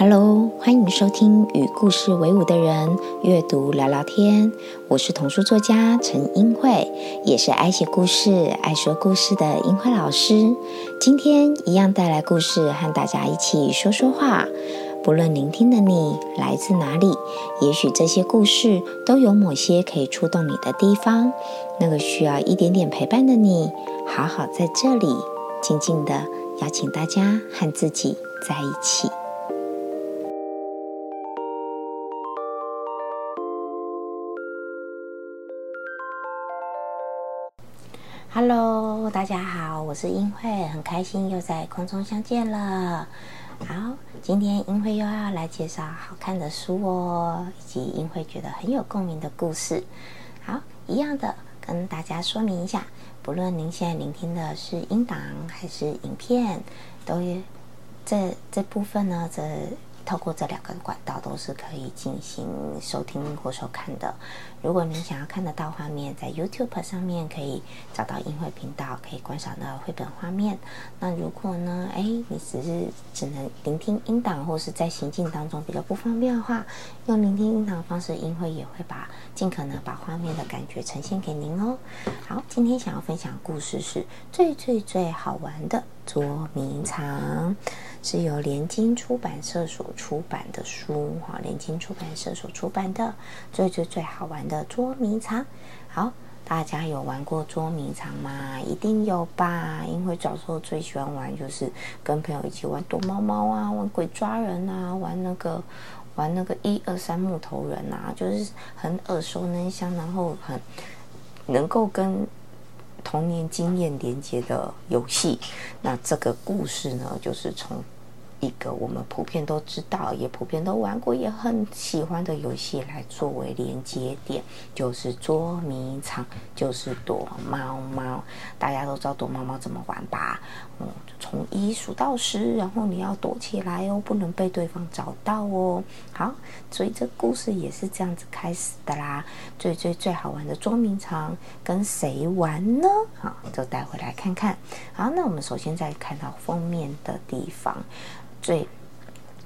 Hello，欢迎收听与故事为伍的人阅读聊聊天。我是童书作家陈英慧，也是爱写故事、爱说故事的英慧老师。今天一样带来故事，和大家一起说说话。不论聆听的你来自哪里，也许这些故事都有某些可以触动你的地方。那个需要一点点陪伴的你，好好在这里静静的邀请大家和自己在一起。Hello，大家好，我是英慧，很开心又在空中相见了。好，今天英慧又要来介绍好看的书哦，以及英慧觉得很有共鸣的故事。好，一样的跟大家说明一下，不论您现在聆听的是音档还是影片，都这这部分呢，这。透过这两个管道都是可以进行收听或收看的。如果您想要看得到画面，在 YouTube 上面可以找到音会频道，可以观赏到绘本画面。那如果呢，哎，你只是只能聆听音档，或是在行进当中比较不方便的话，用聆听音档的方式，音会也会把尽可能把画面的感觉呈现给您哦。好，今天想要分享故事是最最最好玩的捉迷藏。是由联经出版社所出版的书，哈，联经出版社所出版的最最最好玩的捉迷藏。好，大家有玩过捉迷藏吗？一定有吧，因为小时候最喜欢玩就是跟朋友一起玩躲猫猫啊，玩鬼抓人啊，玩那个玩那个一二三木头人啊，就是很耳熟能详，然后很能够跟。童年经验连接的游戏，那这个故事呢，就是从。一个我们普遍都知道，也普遍都玩过，也很喜欢的游戏来作为连接点，就是捉迷藏，就是躲猫猫。大家都知道躲猫猫怎么玩吧？嗯，从一数到十，然后你要躲起来哦，不能被对方找到哦。好，所以这故事也是这样子开始的啦。最最最好玩的捉迷藏跟谁玩呢？好，就带回来看看。好，那我们首先再看到封面的地方。最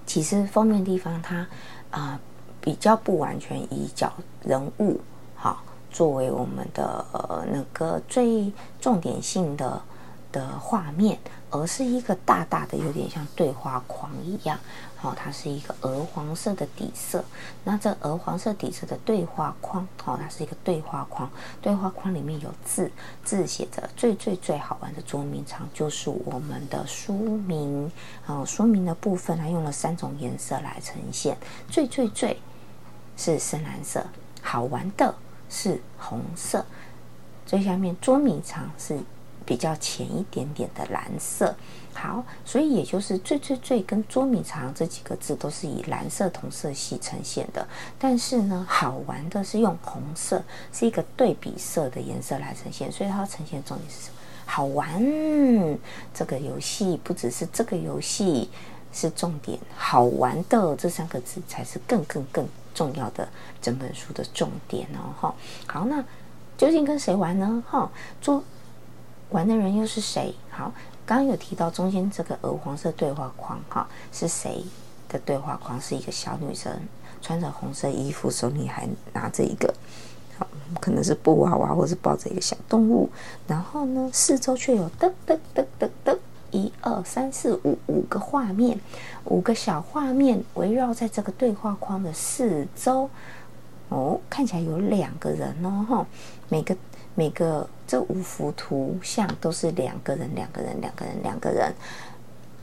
其实封面地方，它啊比较不完全以角人物好作为我们的那个最重点性的的画面，而是一个大大的有点像对话框一样。哦，它是一个鹅黄色的底色。那这鹅黄色底色的对话框，哦，它是一个对话框。对话框里面有字，字写着“最最最好玩的捉迷藏”，就是我们的书名。哦，书名的部分它用了三种颜色来呈现。最最最是深蓝色，好玩的是红色。最下面捉迷藏是比较浅一点点的蓝色。好，所以也就是最最最跟捉迷藏这几个字都是以蓝色同色系呈现的，但是呢，好玩的是用红色，是一个对比色的颜色来呈现，所以它呈现重点是什么？好玩！这个游戏不只是这个游戏是重点，好玩的这三个字才是更更更重要的整本书的重点哦。哈，好，那究竟跟谁玩呢？哈，捉玩的人又是谁？好。刚刚有提到中间这个鹅黄色对话框，哈，是谁的对话框？是一个小女生，穿着红色衣服，手里还拿着一个，好，可能是布娃娃，或是抱着一个小动物。然后呢，四周却有噔噔噔噔噔，一二三四五五个画面，五个小画面围绕在这个对话框的四周。哦，看起来有两个人哦，哈，每个。每个这五幅图像都是两个人，两个人，两个人，两个人，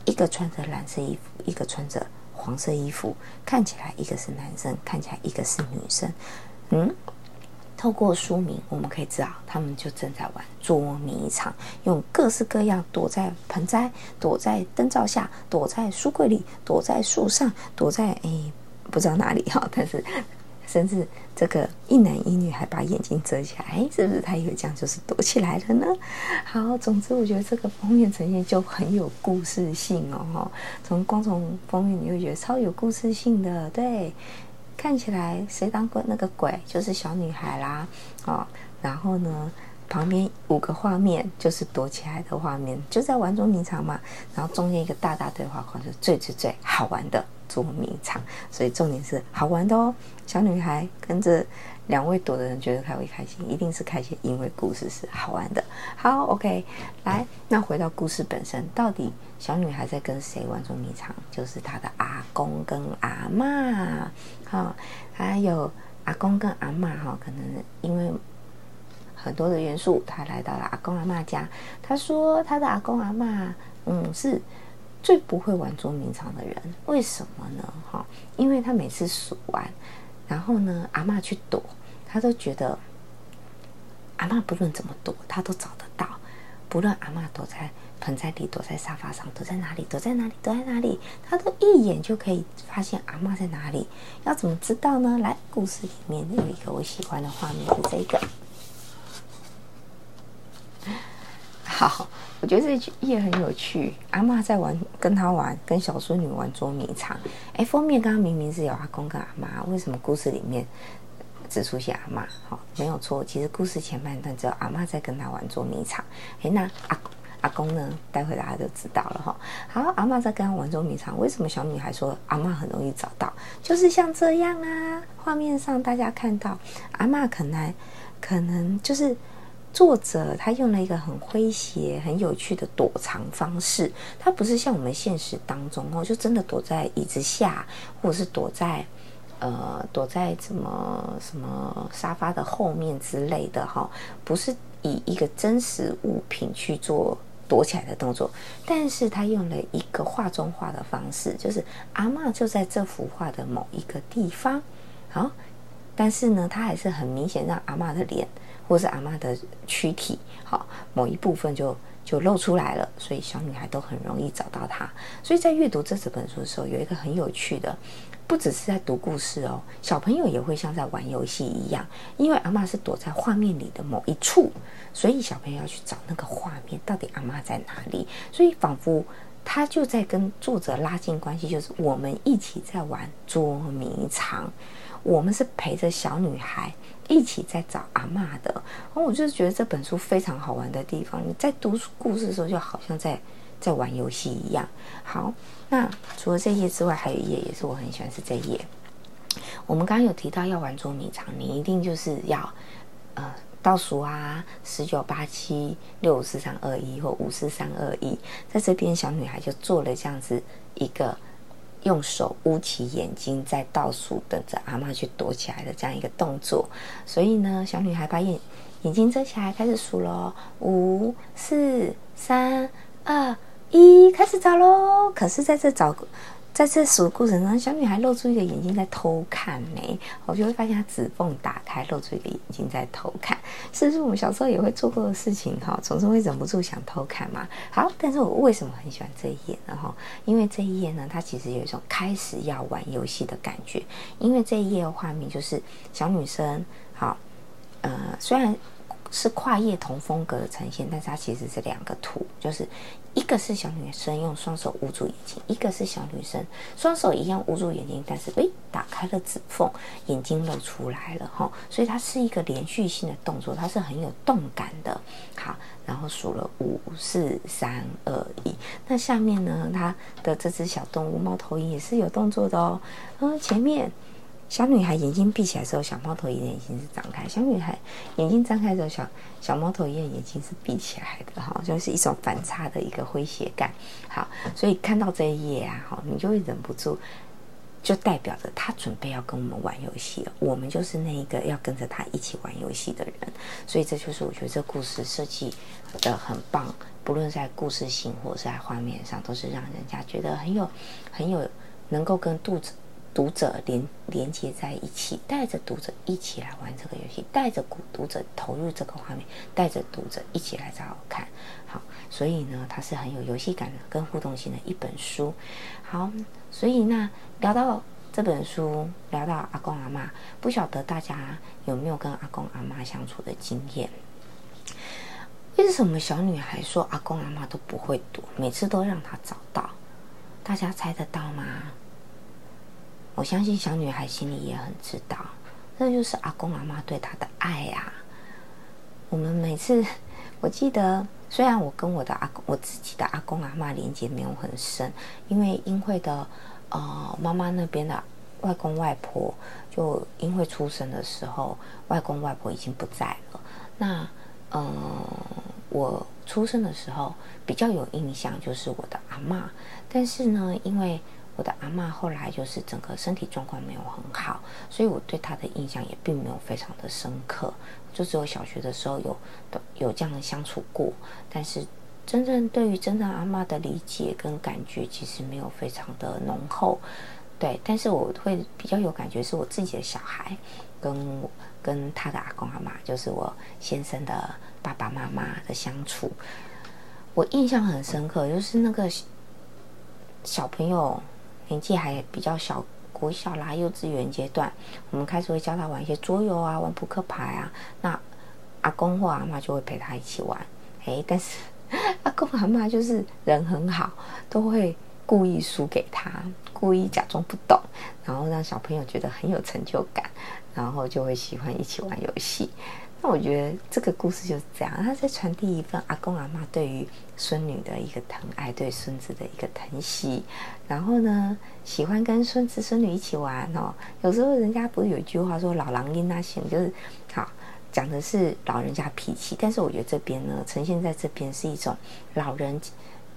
一个穿着蓝色衣服，一个穿着黄色衣服，看起来一个是男生，看起来一个是女生。嗯，透过书名我们可以知道，他们就正在玩捉迷藏，用各式各样躲在盆栽、躲在灯罩下、躲在书柜里、躲在树上、躲在诶不知道哪里哈，但是。甚至这个一男一女还把眼睛遮起来，哎，是不是他以为这样就是躲起来了呢？好，总之我觉得这个封面呈现就很有故事性哦，哈。从光从封面你会觉得超有故事性的，对，看起来谁当鬼那个鬼就是小女孩啦，哦，然后呢，旁边五个画面就是躲起来的画面，就在玩捉迷藏嘛，然后中间一个大大对话框，就最最最好玩的捉迷藏，所以重点是好玩的哦。小女孩跟着两位躲的人觉得她会开心，一定是开心，因为故事是好玩的。好，OK，来，那回到故事本身，到底小女孩在跟谁玩捉迷藏？就是她的阿公跟阿妈，哈，还有阿公跟阿妈，哈，可能因为。很多的元素，他来到了阿公阿妈家。他说，他的阿公阿妈，嗯，是最不会玩捉迷藏的人。为什么呢？哈，因为他每次数完，然后呢，阿妈去躲，他都觉得阿妈不论怎么躲，他都找得到。不论阿妈躲在盆栽里，躲在沙发上，躲在哪里，躲在哪里，躲在哪里，他都一眼就可以发现阿妈在哪里。要怎么知道呢？来，故事里面有一个我喜欢的画面是这个。好，我觉得这句也很有趣。阿妈在玩，跟他玩，跟小孙女玩捉迷藏。哎，封面刚刚明明是有阿公跟阿妈，为什么故事里面只出现阿妈？好，没有错，其实故事前半段只有阿妈在跟他玩捉迷藏。哎，那阿阿公呢？待会大家就知道了哈。好，阿妈在跟他玩捉迷藏，为什么小女孩说阿妈很容易找到？就是像这样啊，画面上大家看到阿妈可能可能就是。作者他用了一个很诙谐、很有趣的躲藏方式，他不是像我们现实当中哦，就真的躲在椅子下，或者是躲在呃躲在什么什么沙发的后面之类的哈，不是以一个真实物品去做躲起来的动作，但是他用了一个画中画的方式，就是阿妈就在这幅画的某一个地方，好，但是呢，他还是很明显让阿妈的脸。或是阿妈的躯体，好某一部分就就露出来了，所以小女孩都很容易找到它。所以在阅读这几本书的时候，有一个很有趣的，不只是在读故事哦，小朋友也会像在玩游戏一样，因为阿妈是躲在画面里的某一处，所以小朋友要去找那个画面到底阿妈在哪里，所以仿佛他就在跟作者拉近关系，就是我们一起在玩捉迷藏，我们是陪着小女孩。一起在找阿妈的，然后我就是觉得这本书非常好玩的地方。你在读故事的时候，就好像在在玩游戏一样。好，那除了这页之外，还有一页也是我很喜欢，是这一页。我们刚刚有提到要玩捉迷藏，你一定就是要呃倒数啊，十九八七六五四三二一或五四三二一。在这边，小女孩就做了这样子一个。用手捂起眼睛，在倒数，等着阿妈去躲起来的这样一个动作。所以呢，小女孩把眼眼睛遮起来，开始数喽，五、四、三、二、一，开始找喽。可是，在这找。在这数的过程中，小女孩露出一个眼睛在偷看呢，我就会发现她指缝打开，露出一个眼睛在偷看，是不是我们小时候也会做过的事情？哈，总是会忍不住想偷看嘛。好，但是我为什么很喜欢这一页呢？哈，因为这一页呢，它其实有一种开始要玩游戏的感觉。因为这一页的画面就是小女生，好，呃，虽然。是跨页同风格的呈现，但是它其实是两个图，就是一个是小女生用双手捂住眼睛，一个是小女生双手一样捂住眼睛，但是诶打开了指缝，眼睛露出来了哈，所以它是一个连续性的动作，它是很有动感的。好，然后数了五四三二一，那下面呢，它的这只小动物猫头鹰也是有动作的哦，嗯，前面。小女孩眼睛闭起来的时候，小猫头鹰眼睛是张开；小女孩眼睛张开的时候，小小猫头鹰眼睛是闭起来的。哈，就是一种反差的一个诙谐感。好，所以看到这一页啊，哈，你就会忍不住，就代表着他准备要跟我们玩游戏了。我们就是那一个要跟着他一起玩游戏的人。所以这就是我觉得这故事设计的很棒，不论在故事性或是在画面上，都是让人家觉得很有很有能够跟肚子。读者连连接在一起，带着读者一起来玩这个游戏，带着读者投入这个画面，带着读者一起来找看。好，所以呢，它是很有游戏感的、跟互动性的一本书。好，所以那聊到这本书，聊到阿公阿妈，不晓得大家有没有跟阿公阿妈相处的经验？为什么小女孩说阿公阿妈都不会躲，每次都让她找到？大家猜得到吗？我相信小女孩心里也很知道，这就是阿公阿妈对她的爱呀。我们每次，我记得，虽然我跟我的阿公，我自己的阿公阿妈连接没有很深，因为英惠的呃妈妈那边的外公外婆，就因为出生的时候，外公外婆已经不在了。那嗯，我出生的时候比较有印象就是我的阿妈，但是呢，因为我的阿妈后来就是整个身体状况没有很好，所以我对她的印象也并没有非常的深刻。就只有小学的时候有有这样的相处过，但是真正对于真正阿妈的理解跟感觉，其实没有非常的浓厚。对，但是我会比较有感觉，是我自己的小孩跟跟他的阿公阿妈，就是我先生的爸爸妈妈的相处，我印象很深刻，就是那个小朋友年纪还比较小。国小啦，幼稚园阶段，我们开始会教他玩一些桌游啊，玩扑克牌啊。那阿公或阿妈就会陪他一起玩。哎，但是阿公阿妈就是人很好，都会故意输给他，故意假装不懂，然后让小朋友觉得很有成就感，然后就会喜欢一起玩游戏。那我觉得这个故事就是这样，他在传递一份阿公阿妈对于孙女的一个疼爱，对孙子的一个疼惜。然后呢，喜欢跟孙子孙女一起玩哦。有时候人家不是有一句话说“老狼因那行”，就是好讲的是老人家脾气。但是我觉得这边呢，呈现在这边是一种老人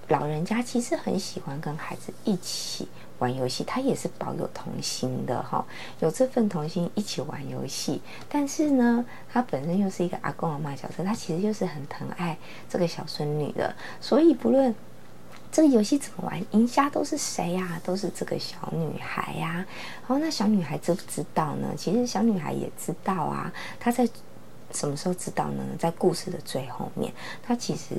老人家其实很喜欢跟孩子一起。玩游戏，他也是保有童心的哈，有这份童心一起玩游戏。但是呢，他本身又是一个阿公阿妈角色，他其实就是很疼爱这个小孙女的。所以不论这个游戏怎么玩，赢家都是谁呀？都是这个小女孩呀。然后那小女孩知不知道呢？其实小女孩也知道啊。她在什么时候知道呢？在故事的最后面，她其实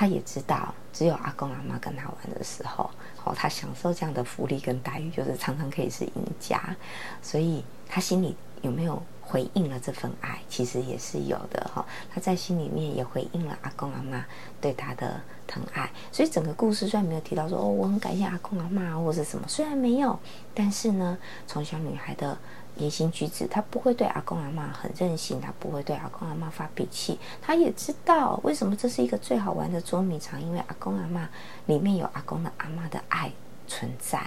她也知道，只有阿公阿妈跟她玩的时候。哦，他享受这样的福利跟待遇，就是常常可以是赢家，所以他心里有没有回应了这份爱，其实也是有的哈。他在心里面也回应了阿公阿妈对他的疼爱，所以整个故事虽然没有提到说哦，我很感谢阿公阿妈或者什么，虽然没有，但是呢，从小女孩的。言行举止，他不会对阿公阿妈很任性，他不会对阿公阿妈发脾气。他也知道为什么这是一个最好玩的捉迷藏，因为阿公阿妈里面有阿公的阿妈的爱存在。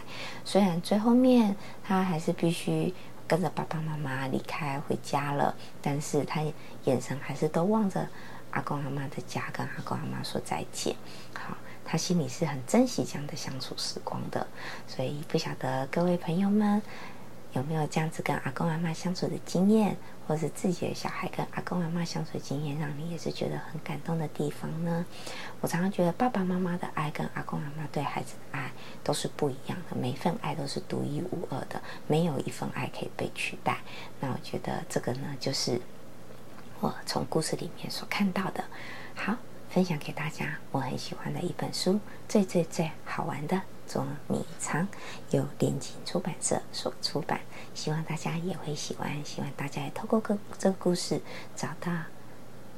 虽然最后面他还是必须跟着爸爸妈妈离开回家了，但是他眼神还是都望着阿公阿妈的家，跟阿公阿妈说再见。好，他心里是很珍惜这样的相处时光的。所以不晓得各位朋友们。有没有这样子跟阿公阿妈相处的经验，或是自己的小孩跟阿公阿妈相处的经验，让你也是觉得很感动的地方呢？我常常觉得爸爸妈妈的爱跟阿公阿妈对孩子的爱都是不一样的，每一份爱都是独一无二的，没有一份爱可以被取代。那我觉得这个呢，就是我从故事里面所看到的。好，分享给大家，我很喜欢的一本书，最最最好玩的。捉迷藏由联经出版社所出版，希望大家也会喜欢。希望大家也透过个这个故事，找到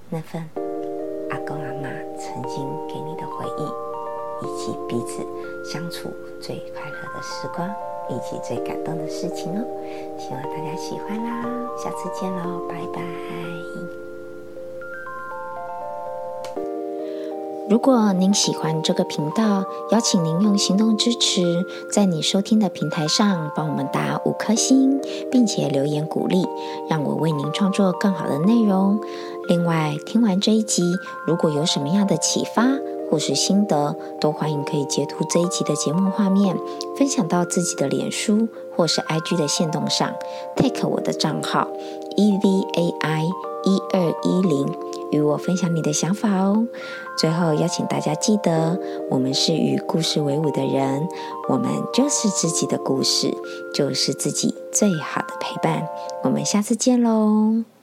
那份阿公阿妈曾经给你的回忆，以及彼此相处最快乐的时光，以及最感动的事情哦。希望大家喜欢啦，下次见喽，拜拜。如果您喜欢这个频道，邀请您用行动支持，在你收听的平台上帮我们打五颗星，并且留言鼓励，让我为您创作更好的内容。另外，听完这一集，如果有什么样的启发或是心得，都欢迎可以截图这一集的节目画面，分享到自己的脸书或是 IG 的线动上，take 我的账号 e v a i 一二一零。与我分享你的想法哦。最后邀请大家记得，我们是与故事为伍的人，我们就是自己的故事，就是自己最好的陪伴。我们下次见喽。